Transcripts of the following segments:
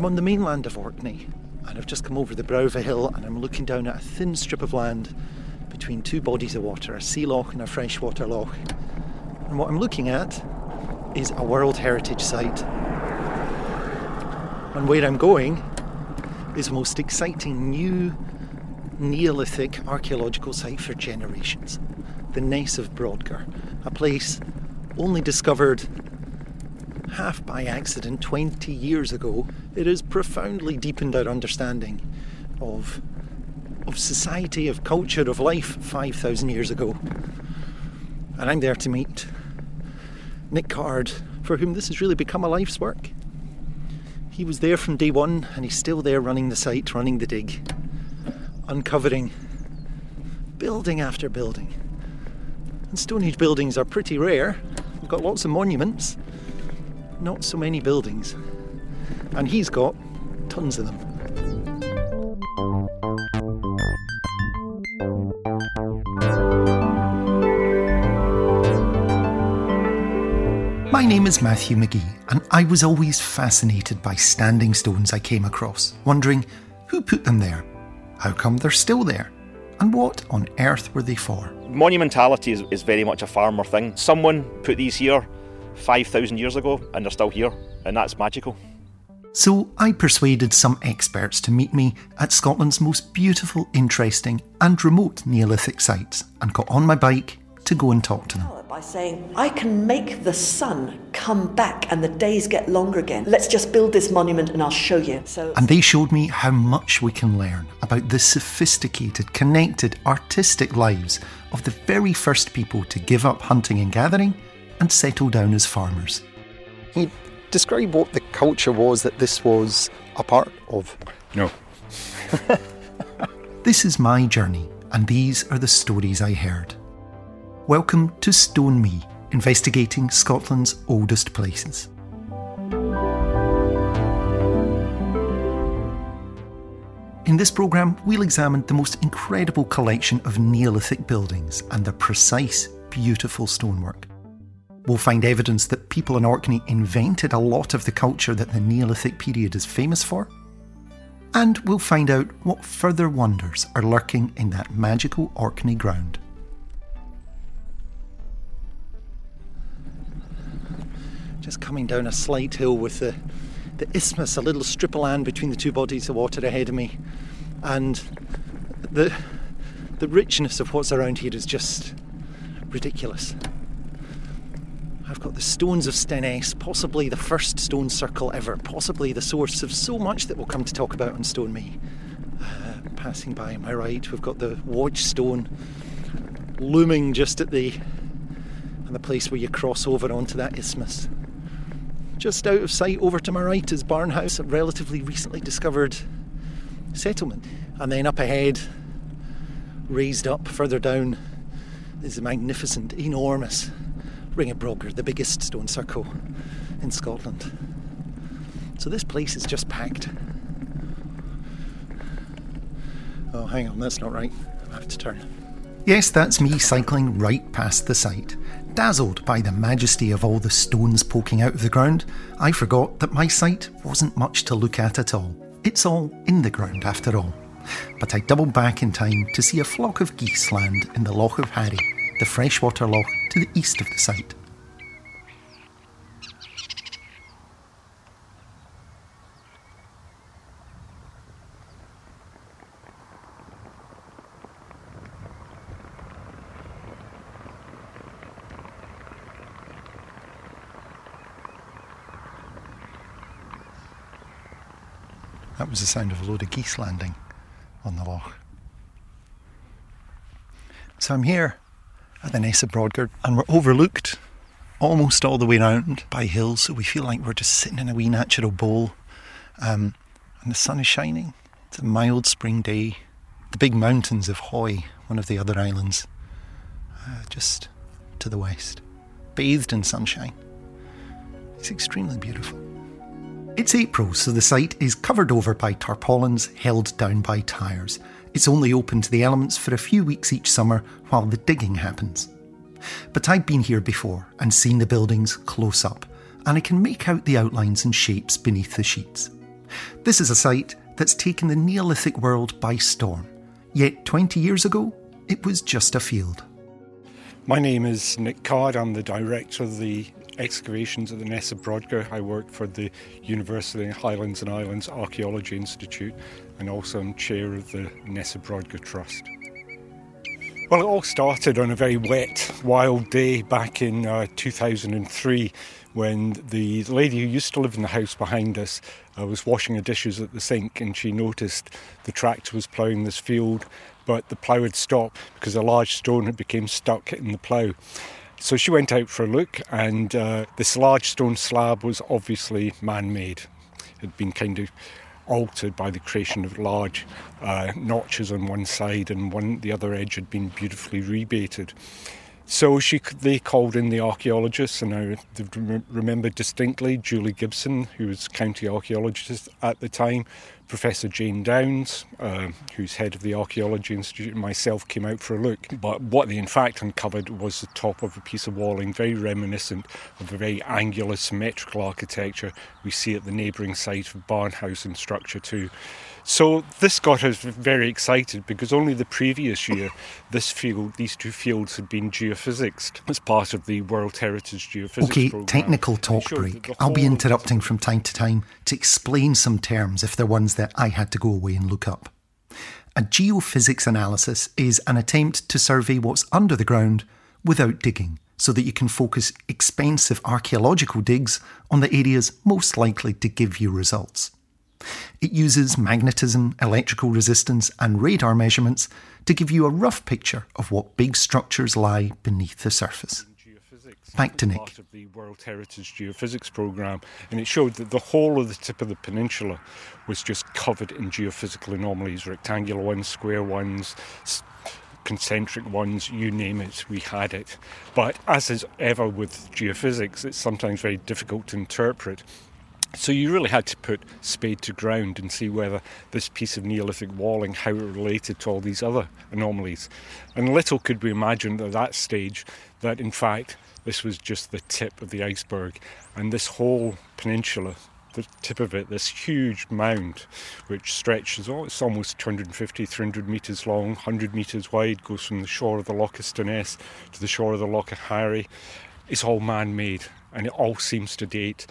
I'm on the mainland of Orkney, and I've just come over the brow of a hill and I'm looking down at a thin strip of land between two bodies of water, a sea loch and a freshwater loch. And what I'm looking at is a World Heritage Site. And where I'm going is the most exciting new Neolithic archaeological site for generations the Ness of Brodgar, a place only discovered half by accident 20 years ago. It has profoundly deepened our understanding of, of society, of culture, of life 5,000 years ago. And I'm there to meet Nick Card, for whom this has really become a life's work. He was there from day one and he's still there running the site, running the dig, uncovering building after building. And Stone Age buildings are pretty rare. We've got lots of monuments, not so many buildings. And he's got tons of them. My name is Matthew McGee, and I was always fascinated by standing stones I came across, wondering who put them there, how come they're still there, and what on earth were they for? Monumentality is, is very much a farmer thing. Someone put these here 5,000 years ago and they're still here, and that's magical. So I persuaded some experts to meet me at Scotland's most beautiful, interesting, and remote Neolithic sites and got on my bike to go and talk to them. By saying, I can make the sun come back and the days get longer again. Let's just build this monument and I'll show you. So And they showed me how much we can learn about the sophisticated, connected, artistic lives of the very first people to give up hunting and gathering and settle down as farmers. He described what the culture was that this was a part of? No. this is my journey, and these are the stories I heard. Welcome to Stone Me, investigating Scotland's oldest places. In this programme, we'll examine the most incredible collection of Neolithic buildings and their precise, beautiful stonework. We'll find evidence that people in Orkney invented a lot of the culture that the Neolithic period is famous for. And we'll find out what further wonders are lurking in that magical Orkney ground. Just coming down a slight hill with the, the isthmus, a little strip of land between the two bodies of water ahead of me. And the, the richness of what's around here is just ridiculous. I've got the stones of Stenness, possibly the first stone circle ever, possibly the source of so much that we'll come to talk about on Stone Me. Uh, passing by my right, we've got the Watch Stone looming just at the and the place where you cross over onto that isthmus. Just out of sight, over to my right, is Barnhouse, a relatively recently discovered settlement. And then up ahead, raised up further down, is a magnificent, enormous Ring of Brodgar, the biggest stone circle in Scotland. So this place is just packed. Oh, hang on, that's not right. I have to turn. Yes, that's me cycling right past the site. Dazzled by the majesty of all the stones poking out of the ground, I forgot that my site wasn't much to look at at all. It's all in the ground after all. But I doubled back in time to see a flock of geese land in the Loch of Harray the freshwater loch to the east of the site. That was the sound of a load of geese landing on the loch. So I'm here at the Ness of Brodgar, and we're overlooked almost all the way around by hills, so we feel like we're just sitting in a wee natural bowl. Um, and the sun is shining. It's a mild spring day. The big mountains of Hoy, one of the other islands, uh, just to the west, bathed in sunshine. It's extremely beautiful. It's April, so the site is covered over by tarpaulins held down by tyres. It's only open to the elements for a few weeks each summer while the digging happens. But I've been here before and seen the buildings close up, and I can make out the outlines and shapes beneath the sheets. This is a site that's taken the Neolithic world by storm. Yet 20 years ago, it was just a field. My name is Nick Card. I'm the director of the excavations at the Ness of Brodgar. I work for the University of Highlands and Islands Archaeology Institute and also I'm chair of the Ness of Brodgar Trust. Well, it all started on a very wet, wild day back in uh, 2003 when the lady who used to live in the house behind us uh, was washing her dishes at the sink and she noticed the tractor was ploughing this field, but the plough had stopped because a large stone had become stuck in the plough. So she went out for a look, and uh, this large stone slab was obviously man made. It had been kind of altered by the creation of large uh, notches on one side, and one the other edge had been beautifully rebated. So she, they called in the archaeologists, and I remember distinctly Julie Gibson, who was county archaeologist at the time, Professor Jane Downes, uh, who's head of the Archaeology Institute, and myself came out for a look. But what they in fact uncovered was the top of a piece of walling, very reminiscent of the very angular, symmetrical architecture we see at the neighbouring site of Barnhouse in Structure 2. So this got us very excited because only the previous year, this field, these two fields had been geophysics as part of the World Heritage Geophysics Okay, program. technical talk break. I'll be interrupting from time to time to explain some terms if they're ones that I had to go away and look up. A geophysics analysis is an attempt to survey what's under the ground without digging, so that you can focus expensive archaeological digs on the areas most likely to give you results. It uses magnetism, electrical resistance, and radar measurements to give you a rough picture of what big structures lie beneath the surface. Back to Nick. Part of the World Heritage Geophysics program, and it showed that the whole of the tip of the peninsula was just covered in geophysical anomalies, rectangular ones, square ones, concentric ones, you name it, we had it. But as is ever with geophysics, it's sometimes very difficult to interpret. So you really had to put spade to ground and see whether this piece of Neolithic walling, how it related to all these other anomalies. And little could we imagine at that stage that in fact this was just the tip of the iceberg and this whole peninsula the tip of it, this huge mound which stretches, oh, it's almost 250, 300 metres long, 100 metres wide, goes from the shore of the Loch of to the shore of the Loch of Harray. It's all man made and it all seems to date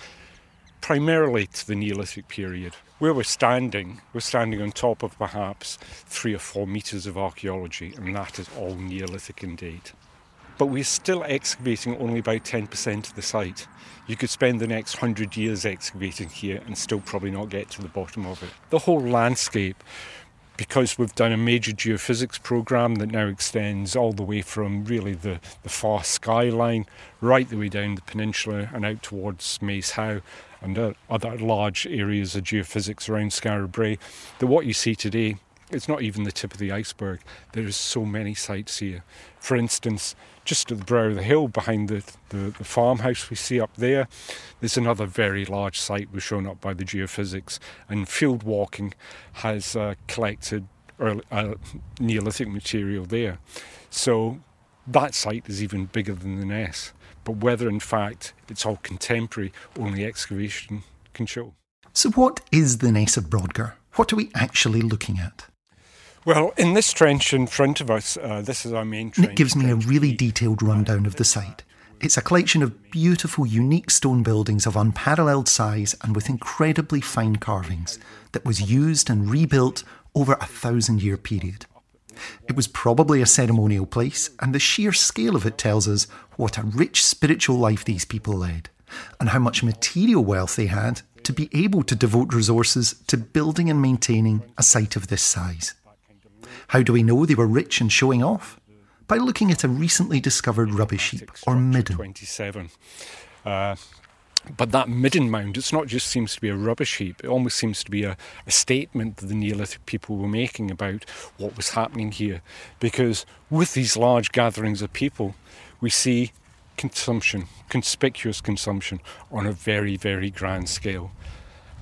primarily to the Neolithic period. Where we're standing, we're standing on top of perhaps three or four metres of archaeology, and that is all Neolithic in date. But we're still excavating only about 10% of the site. You could spend the next hundred years excavating here and still probably not get to the bottom of it. The whole landscape because we've done a major geophysics program that now extends all the way from really the, the far skyline right the way down the peninsula and out towards Maes Howe and uh, other large areas of geophysics around Skara Brae, that what you see today it's not even the tip of the iceberg. There is so many sites here. For instance, just at the brow of the hill behind the, the, the, farmhouse we see up there, there's another very large site was shown up by the geophysics, and field walking has uh, collected early, uh, Neolithic material there. So that site is even bigger than the Ness. But whether in fact it's all contemporary, only excavation can show. So, what is the Ness of Brodgar? What are we actually looking at? Well, in this trench in front of us, uh, this is our main trench. Nick gives me a really detailed rundown of the site. It's a collection of beautiful, unique stone buildings of unparalleled size and with incredibly fine carvings that was used and rebuilt over a thousand year period. It was probably a ceremonial place, and the sheer scale of it tells us what a rich spiritual life these people led, and how much material wealth they had to be able to devote resources to building and maintaining a site of this size. How do we know they were rich and showing off? By looking at a recently discovered rubbish heap, or midden. 27. Uh, but that midden mound, it's not just seems to be a rubbish heap, it almost seems to be a, a, statement that the Neolithic people were making about what was happening here. Because with these large gatherings of people, we see consumption, conspicuous consumption, on a very, very grand scale.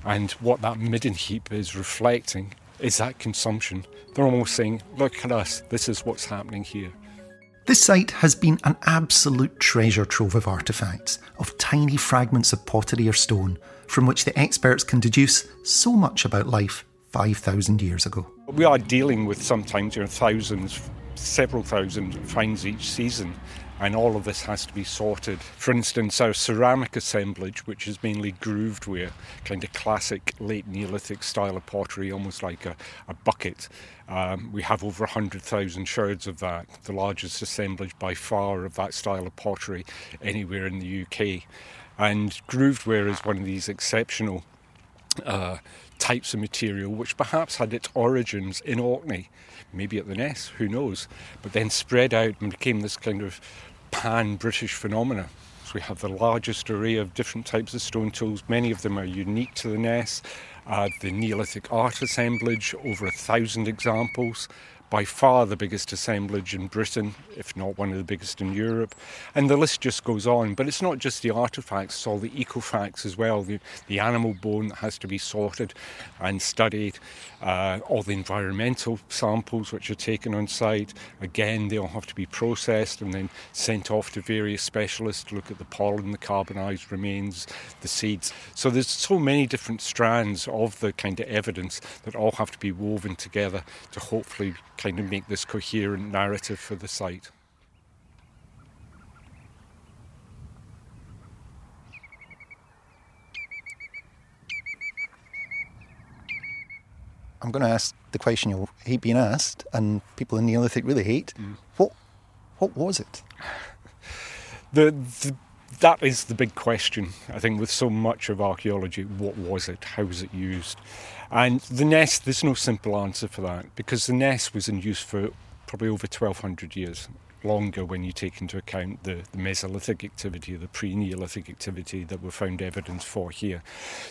And what that midden heap is reflecting is that consumption. They're almost saying, look at us, this is what's happening here. This site has been an absolute treasure trove of artefacts, of tiny fragments of pottery or stone, from which the experts can deduce so much about life 5,000 years ago. We are dealing with sometimes you know, thousands, several thousand finds each season, and all of this has to be sorted. For instance, our ceramic assemblage, which is mainly grooved ware, kind of classic late Neolithic style of pottery, almost like a, a bucket. Um, we have over 100,000 sherds of that, the largest assemblage by far of that style of pottery anywhere in the UK. And grooved ware is one of these exceptional uh, types of material which perhaps had its origins in Orkney, maybe at the Ness, who knows, but then spread out and became this kind of pan British phenomena. So we have the largest array of different types of stone tools. Many of them are unique to the Ness. Uh, the Neolithic art assemblage, over a thousand examples by far the biggest assemblage in Britain, if not one of the biggest in Europe. And the list just goes on. But it's not just the artifacts, it's all the ecofacts as well the, the animal bone that has to be sorted and studied, uh, all the environmental samples which are taken on site. Again, they all have to be processed and then sent off to various specialists to look at the pollen, the carbonised remains, the seeds. So there's so many different strands of the kind of evidence that all have to be woven together to hopefully kind of make this coherent narrative for the site. I'm going to ask the question you'll hate being asked, and people in Neolithic really hate. Mm. What, what was it? the, the that is the big question, I think, with so much of archaeology. What was it? How was it used? And the Ness, there's no simple answer for that because the Ness was in use for probably over 1200 years longer when you take into account the, the Mesolithic activity, the pre Neolithic activity that we found evidence for here.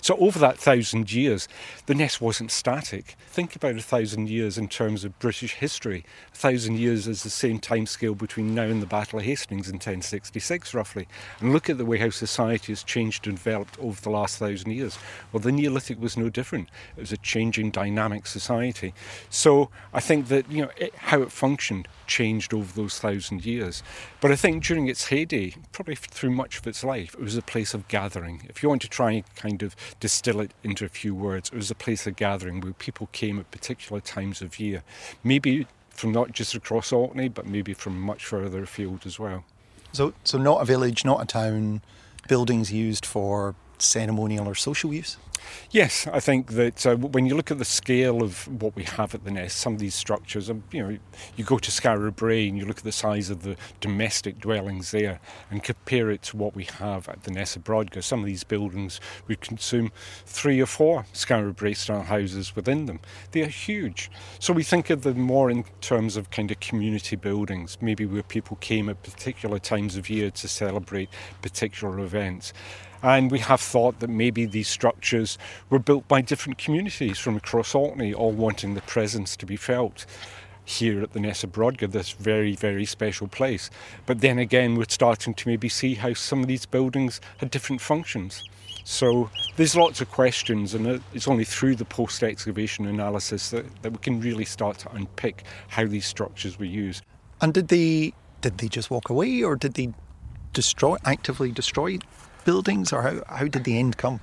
So, over that thousand years, the Ness wasn't static. Think about a thousand years in terms of British history. A thousand years is the same time scale between now and the Battle of Hastings in 1066, roughly. And look at the way how society has changed and developed over the last thousand years. Well, the Neolithic was no different. It was a changing, dynamic society. So, I think that you know it, how it functioned changed over those thousand years. But I think during its heyday, probably through much of its life, it was a place of gathering. If you want to try and kind of distill it into a few words, it was a place of gathering where people came at particular times of year. Maybe from not just across Orkney, but maybe from much further afield as well. So, so not a village, not a town, buildings used for ceremonial or social use? Yes, I think that uh, when you look at the scale of what we have at the Ness, some of these structures, um, you know, you go to Skara Brae and you look at the size of the domestic dwellings there and compare it to what we have at the Ness of Brodgar. Some of these buildings would consume three or four Skara Brae style houses within them. They are huge. So we think of them more in terms of kind of community buildings, maybe where people came at particular times of year to celebrate particular events. And we have thought that maybe these structures were built by different communities from across Orkney, all wanting the presence to be felt here at the Ness of Brodgar, this very, very special place. But then again, we're starting to maybe see how some of these buildings had different functions. So there's lots of questions, and it's only through the post excavation analysis that, that we can really start to unpick how these structures were used. And did they did they just walk away, or did they destroy actively destroy buildings, or how, how did the end come?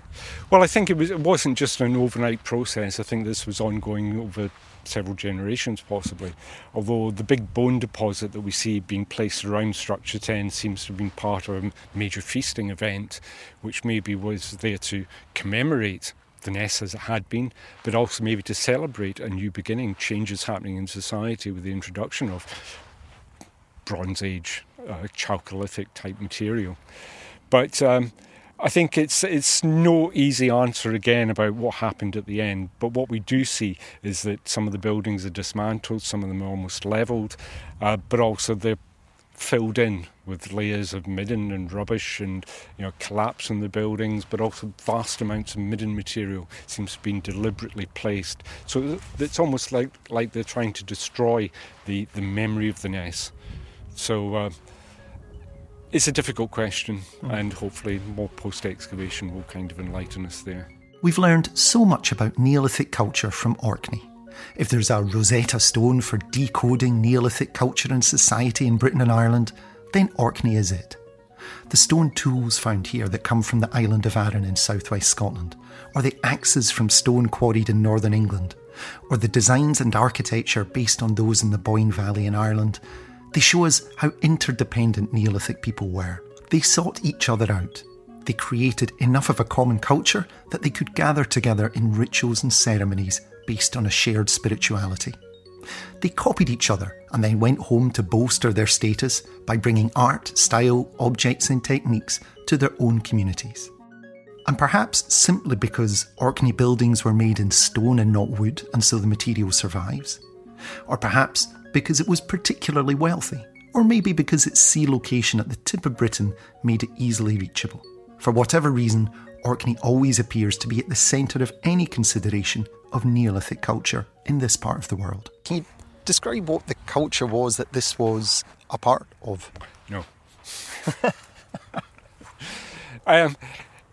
Well, I think it, was, it wasn't just an overnight process. I think this was ongoing over several generations, possibly. Although the big bone deposit that we see being placed around Structure 10 seems to have been part of a major feasting event, which maybe was there to commemorate the Ness as it had been, but also maybe to celebrate a new beginning, changes happening in society with the introduction of Bronze Age, uh, Chalcolithic type material. But um, I think it's it's no easy answer again about what happened at the end. But what we do see is that some of the buildings are dismantled, some of them are almost levelled, uh, but also they're filled in with layers of midden and rubbish and you know collapse in the buildings, but also vast amounts of midden material seems to be deliberately placed. So it's almost like like they're trying to destroy the the memory of the Ness. So. Uh, it's a difficult question, mm. and hopefully, more post excavation will kind of enlighten us there. We've learned so much about Neolithic culture from Orkney. If there's a Rosetta Stone for decoding Neolithic culture and society in Britain and Ireland, then Orkney is it. The stone tools found here that come from the island of Arran in southwest Scotland, or the axes from stone quarried in northern England, or the designs and architecture based on those in the Boyne Valley in Ireland, they show us how interdependent Neolithic people were. They sought each other out. They created enough of a common culture that they could gather together in rituals and ceremonies based on a shared spirituality. They copied each other and then went home to bolster their status by bringing art, style, objects, and techniques to their own communities. And perhaps simply because Orkney buildings were made in stone and not wood, and so the material survives. Or perhaps because it was particularly wealthy. Or maybe because its sea location at the tip of Britain made it easily reachable. For whatever reason, Orkney always appears to be at the centre of any consideration of Neolithic culture in this part of the world. Can you describe what the culture was that this was a part of? No. um,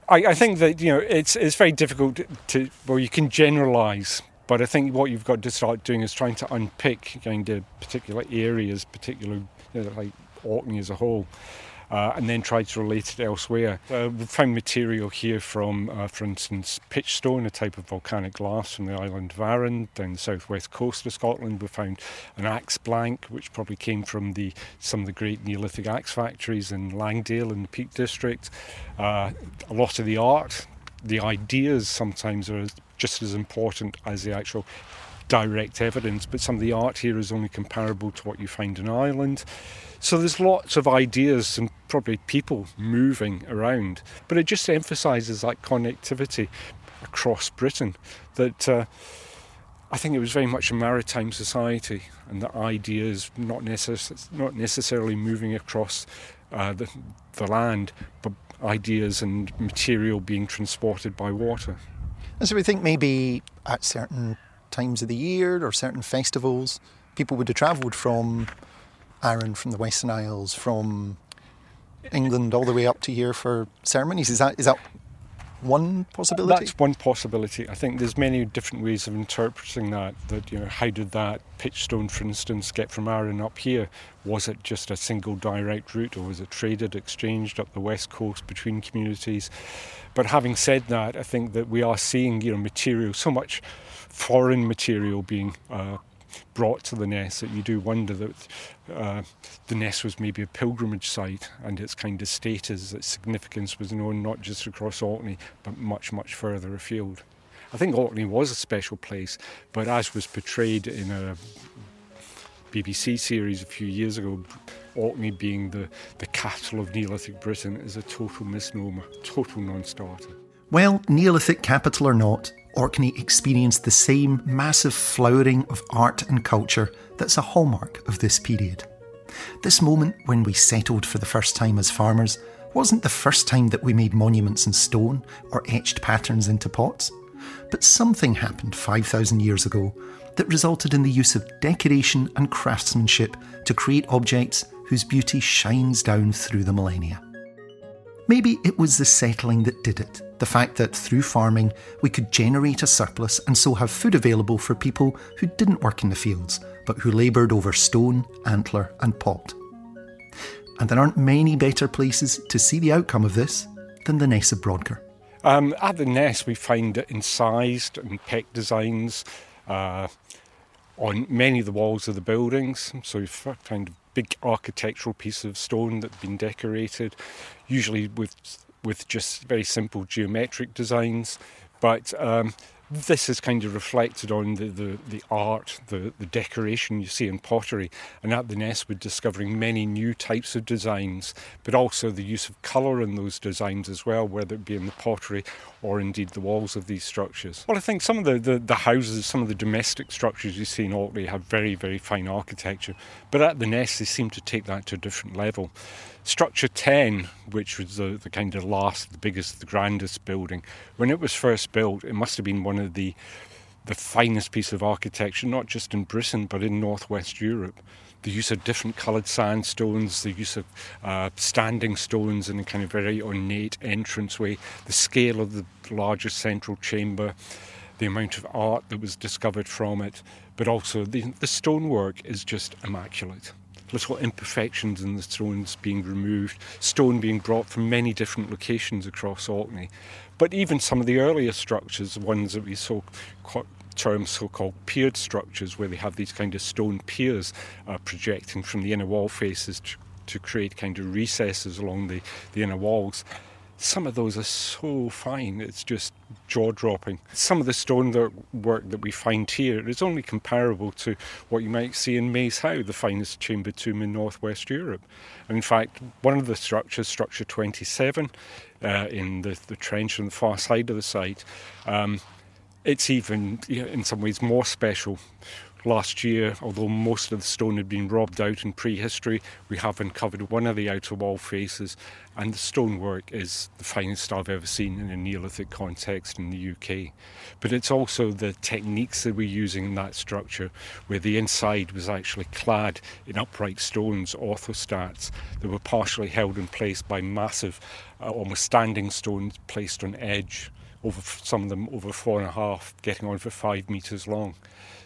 I, I, think that you know it's it's very difficult to well you can generalise, but I think what you've got to start doing is trying to unpick kind of particular areas, particular you know, like Orkney as a whole uh, and then try to relate it elsewhere. Uh, we found material here from, uh, for instance, pitchstone, a type of volcanic glass from the island of Arran, down the southwest coast of Scotland. We found an axe blank, which probably came from the some of the great Neolithic axe factories in Langdale in the Peak District. Uh, a lot of the art, the ideas sometimes are just as important as the actual direct evidence, but some of the art here is only comparable to what you find in Ireland. So there's lots of ideas and probably people moving around, but it just emphasises that connectivity across Britain. That uh, I think it was very much a maritime society, and the ideas not, necess- not necessarily moving across uh, the, the land, but ideas and material being transported by water. And so we think maybe at certain times of the year or certain festivals, people would have travelled from Arran from the Western Isles, from England all the way up to here for ceremonies. Is that is that one possibility? That's one possibility. I think there's many different ways of interpreting that. That you know, how did that pitchstone, for instance, get from Arran up here? Was it just a single direct route, or was it traded, exchanged up the west coast between communities? But having said that, I think that we are seeing you know material, so much foreign material being uh, brought to the Ness that you do wonder that uh, the Ness was maybe a pilgrimage site and its kind of status, its significance was known not just across Orkney but much, much further afield. I think Orkney was a special place, but as was portrayed in a BBC series a few years ago, Orkney being the, the capital of Neolithic Britain is a total misnomer, total non starter. Well, Neolithic capital or not, Orkney experienced the same massive flowering of art and culture that's a hallmark of this period. This moment when we settled for the first time as farmers wasn't the first time that we made monuments in stone or etched patterns into pots, but something happened 5,000 years ago that resulted in the use of decoration and craftsmanship to create objects whose beauty shines down through the millennia. Maybe it was the settling that did it, the fact that through farming we could generate a surplus and so have food available for people who didn't work in the fields, but who laboured over stone, antler, and pot. And there aren't many better places to see the outcome of this than the Ness of Brodgar. Um, at the Ness, we find it incised and peck designs uh, on many of the walls of the buildings. So we find big architectural piece of stone that's been decorated, usually with with just very simple geometric designs. But um, this is kind of reflected on the, the, the art, the, the decoration you see in pottery. And at the Ness, we're discovering many new types of designs, but also the use of colour in those designs as well, whether it be in the pottery or indeed the walls of these structures. Well, I think some of the, the, the houses, some of the domestic structures you see in Orkney have very, very fine architecture, but at the Ness, they seem to take that to a different level. Structure 10, which was the, the kind of last, the biggest, the grandest building, when it was first built, it must have been one of the the finest piece of architecture, not just in Britain but in northwest Europe. The use of different coloured sandstones, the use of uh, standing stones in a kind of very ornate entranceway, the scale of the larger central chamber, the amount of art that was discovered from it, but also the, the stonework is just immaculate. Little imperfections in the stones being removed, stone being brought from many different locations across Orkney. But even some of the earlier structures, the ones that we saw term so-called piered structures, where they have these kind of stone piers uh, projecting from the inner wall faces to, to create kind of recesses along the, the inner walls. Some of those are so fine, it's just jaw dropping. Some of the stonework work that we find here is only comparable to what you might see in Maes Howe, the finest chamber tomb in northwest Europe. In fact, one of the structures, structure 27, uh, in the, the trench on the far side of the site, um, it's even in some ways more special. Last year, although most of the stone had been robbed out in prehistory, we have uncovered one of the outer wall faces, and the stonework is the finest I've ever seen in a Neolithic context in the UK. But it's also the techniques that we're using in that structure, where the inside was actually clad in upright stones, orthostats, that were partially held in place by massive, uh, almost standing stones placed on edge over some of them over four and a half, getting on for five metres long.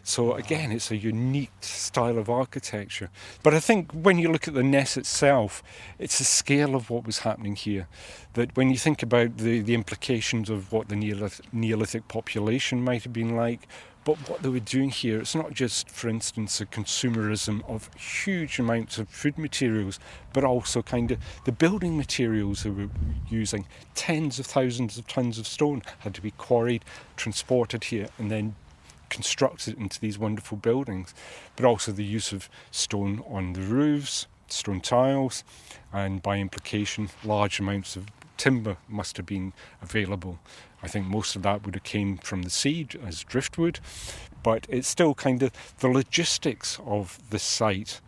So again, it's a unique style of architecture. But I think when you look at the Ness itself, it's the scale of what was happening here. That when you think about the, the implications of what the Neolithic, Neolithic population might have been like, but what they were doing here, it's not just, for instance, a consumerism of huge amounts of food materials, but also kind of the building materials they were using. Tens of thousands of tons of stone had to be quarried, transported here, and then constructed into these wonderful buildings. But also the use of stone on the roofs, stone tiles, and by implication, large amounts of timber must have been available. I think most of that would have came from the sea as driftwood, but it's still kind of the logistics of the site.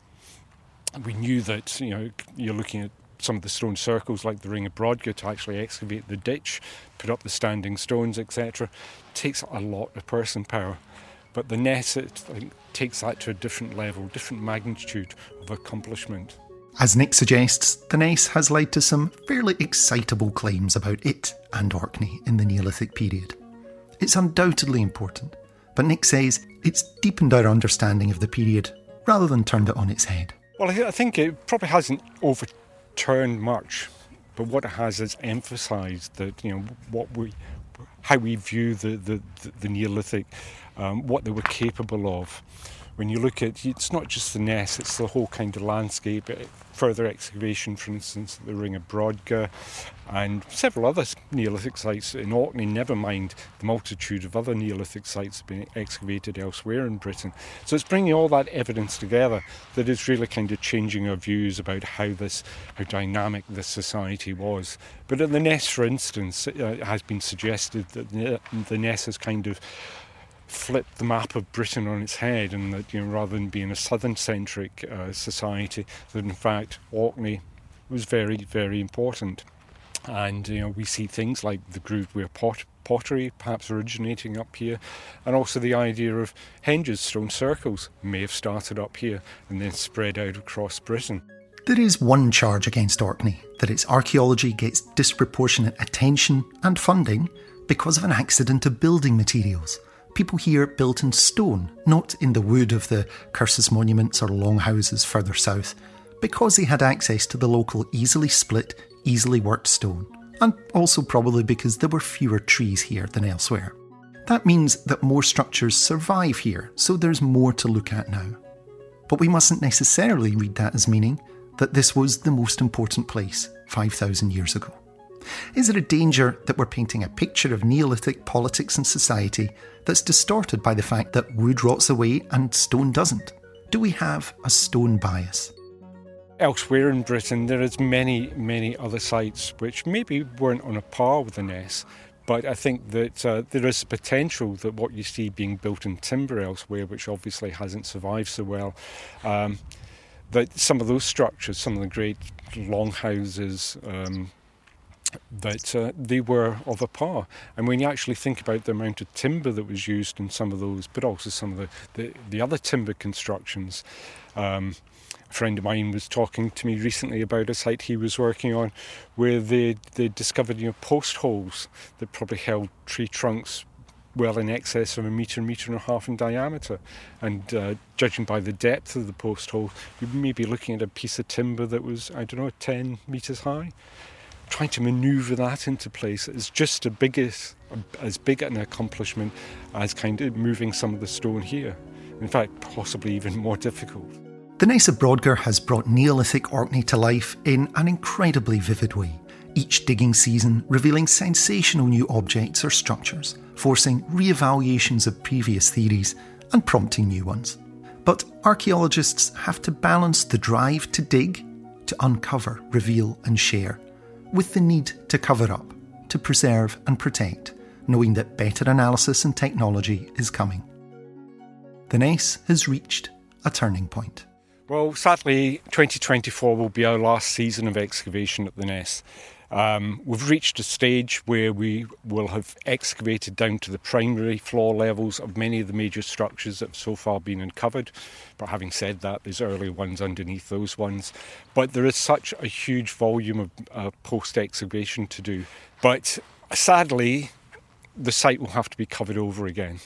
We knew that you know you're looking at some of the stone circles like the Ring of Brodgar to actually excavate the ditch, put up the standing stones, etc. takes a lot of person power. But the Ness it, takes that to a different level, different magnitude of accomplishment. As Nick suggests, the Ness has led to some fairly excitable claims about it and Orkney in the Neolithic period. It's undoubtedly important, but Nick says it's deepened our understanding of the period rather than turned it on its head. Well, I think it probably hasn't overturned much, but what it has is emphasised that you know what we, how we view the the, the Neolithic, um, what they were capable of when you look at it's not just the Ness, it's the whole kind of landscape. Eh, further excavation, for instance, at the Ring of Brodgar, and several other Neolithic sites in Orkney, never mind the multitude of other Neolithic sites being excavated elsewhere in Britain. So it's bringing all that evidence together that is really kind of changing our views about how this, how dynamic this society was. But in the Ness, for instance, it uh, has been suggested that the Ness is kind of flipped the map of Britain on its head, and that you know, rather than being a southern-centric uh, society, that in fact Orkney was very, very important. And you know, we see things like the Grooveware pot- pottery, perhaps originating up here, and also the idea of henges, stone circles, may have started up here and then spread out across Britain. There is one charge against Orkney that its archaeology gets disproportionate attention and funding because of an accident of building materials people here built in stone, not in the wood of the Cursus monuments or longhouses further south, because they had access to the local easily split, easily worked stone, and also probably because there were fewer trees here than elsewhere. That means that more structures survive here, so there's more to look at now. But we mustn't necessarily read that as meaning that this was the most important place 5,000 years ago. Is there a danger that we're painting a picture of Neolithic politics and society that's distorted by the fact that wood rots away and stone doesn't? Do we have a stone bias? Elsewhere in Britain, there is many, many other sites which maybe weren't on a par with the Ness, but I think that uh, there is potential that what you see being built in timber elsewhere, which obviously hasn't survived so well, um, that some of those structures, some of the great longhouses, um, that uh, they were of a par. And when you actually think about the amount of timber that was used in some of those, but also some of the, the, the other timber constructions, um, a friend of mine was talking to me recently about a site he was working on where they, they discovered you know, post holes that probably held tree trunks well in excess of a metre, metre and a half in diameter. And uh, judging by the depth of the post hole, you may be looking at a piece of timber that was, I don't know, 10 metres high. Trying to manoeuvre that into place is just as big, as, big an accomplishment as kind of moving some of the stone here. In fact, possibly even more difficult. The Ness of Brodgar has brought Neolithic Orkney to life in an incredibly vivid way, each digging season revealing sensational new objects or structures, forcing re-evaluations of previous theories and prompting new ones. But archaeologists have to balance the drive to dig, to uncover, reveal, and share, with the need to cover up, to preserve and protect, knowing that better analysis and technology is coming. The Ness has reached a turning point. Well, sadly, 2024 will be our last season of excavation at the Ness. Um, we've reached a stage where we will have excavated down to the primary floor levels of many of the major structures that have so far been uncovered. But having said that, there's early ones underneath those ones. But there is such a huge volume of uh, post excavation to do. But sadly, the site will have to be covered over again.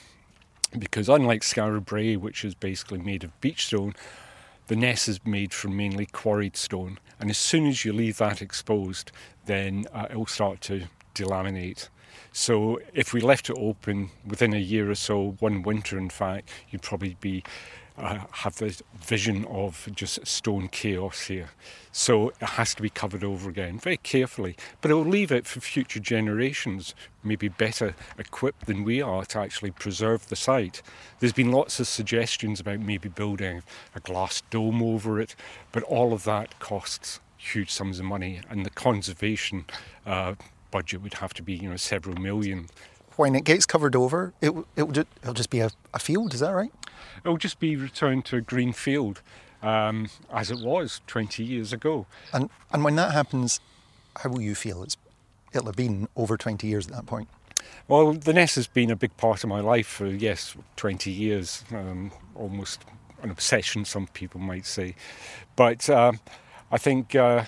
Because unlike Skara Brae, which is basically made of beach stone, the Ness is made from mainly quarried stone, and as soon as you leave that exposed, then uh, it will start to delaminate. So if we left it open within a year or so, one winter in fact, you'd probably be uh, have this vision of just stone chaos here. So it has to be covered over again very carefully, but it will leave it for future generations, maybe better equipped than we are to actually preserve the site. There's been lots of suggestions about maybe building a glass dome over it, but all of that costs huge sums of money, and the conservation uh, budget would have to be, you know, several million when it gets covered over, it, it will just, it'll just be a, a field, is that right? It'll just be returned to a green field um, as it was 20 years ago. And, and when that happens, how will you feel? It's, it'll have been over 20 years at that point. Well, the Ness has been a big part of my life for, yes, 20 years, um, almost an obsession, some people might say. But uh, I think uh,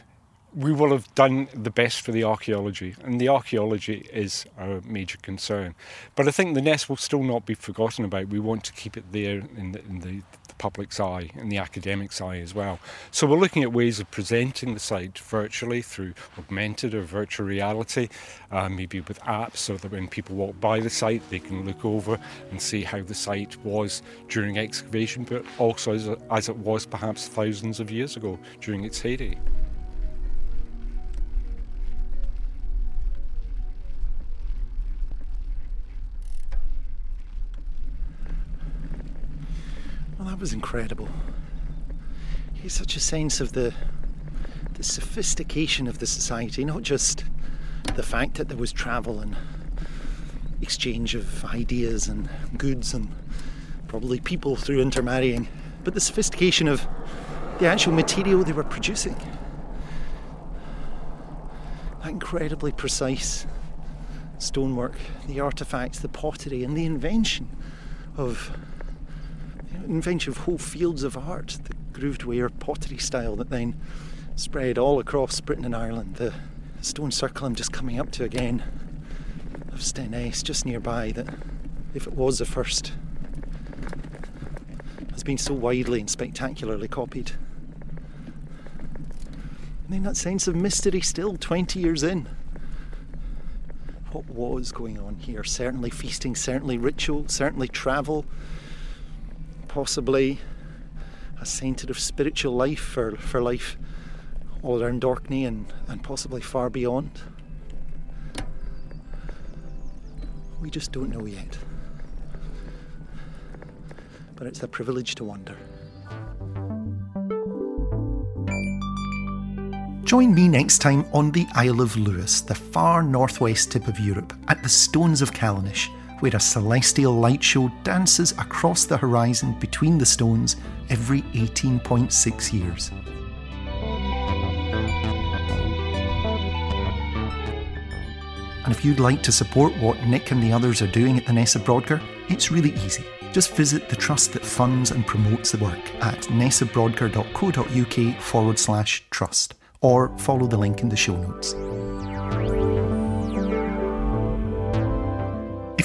we will have done the best for the archaeology, and the archaeology is a major concern. But I think the Ness will still not be forgotten about. We want to keep it there in the, in the, the public's eye, and the academic's eye as well. So we're looking at ways of presenting the site virtually through augmented or virtual reality, uh, maybe with apps, so that when people walk by the site, they can look over and see how the site was during excavation, but also as, as it was perhaps thousands of years ago during its heyday. Was incredible. He's such a sense of the the sophistication of the society, not just the fact that there was travel and exchange of ideas and goods and probably people through intermarrying, but the sophistication of the actual material they were producing. That incredibly precise stonework, the artifacts, the pottery, and the invention of invention of whole fields of art, the grooved ware pottery style that then spread all across Britain and Ireland. The stone circle I'm just coming up to again of Stenness, just nearby, that if it was the first, has been so widely and spectacularly copied. And then that sense of mystery still 20 years in. What was going on here? Certainly feasting, certainly ritual, certainly travel, possibly a centre of spiritual life for, for life all around Orkney and, and possibly far beyond. We just don't know yet. But it's a privilege to wonder. Join me next time on the Isle of Lewis, the far northwest tip of Europe, at the Stones of Callanish where a celestial light show dances across the horizon between the stones every 18.6 years. And if you'd like to support what Nick and the others are doing at the Ness of Brodgar, it's really easy. Just visit the trust that funds and promotes the work at nessofbrodgar.co.uk forward slash trust or follow the link in the show notes.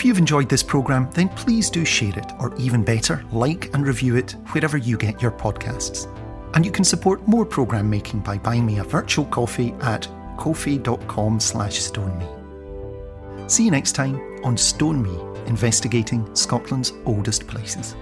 You've enjoyed this programme, then please do share it, or even better, like and review it wherever you get your podcasts. And you can support more programme making by buying me a virtual coffee at ko-fi.com slash stoneme. See you next time on Stone Me, investigating Scotland's oldest places.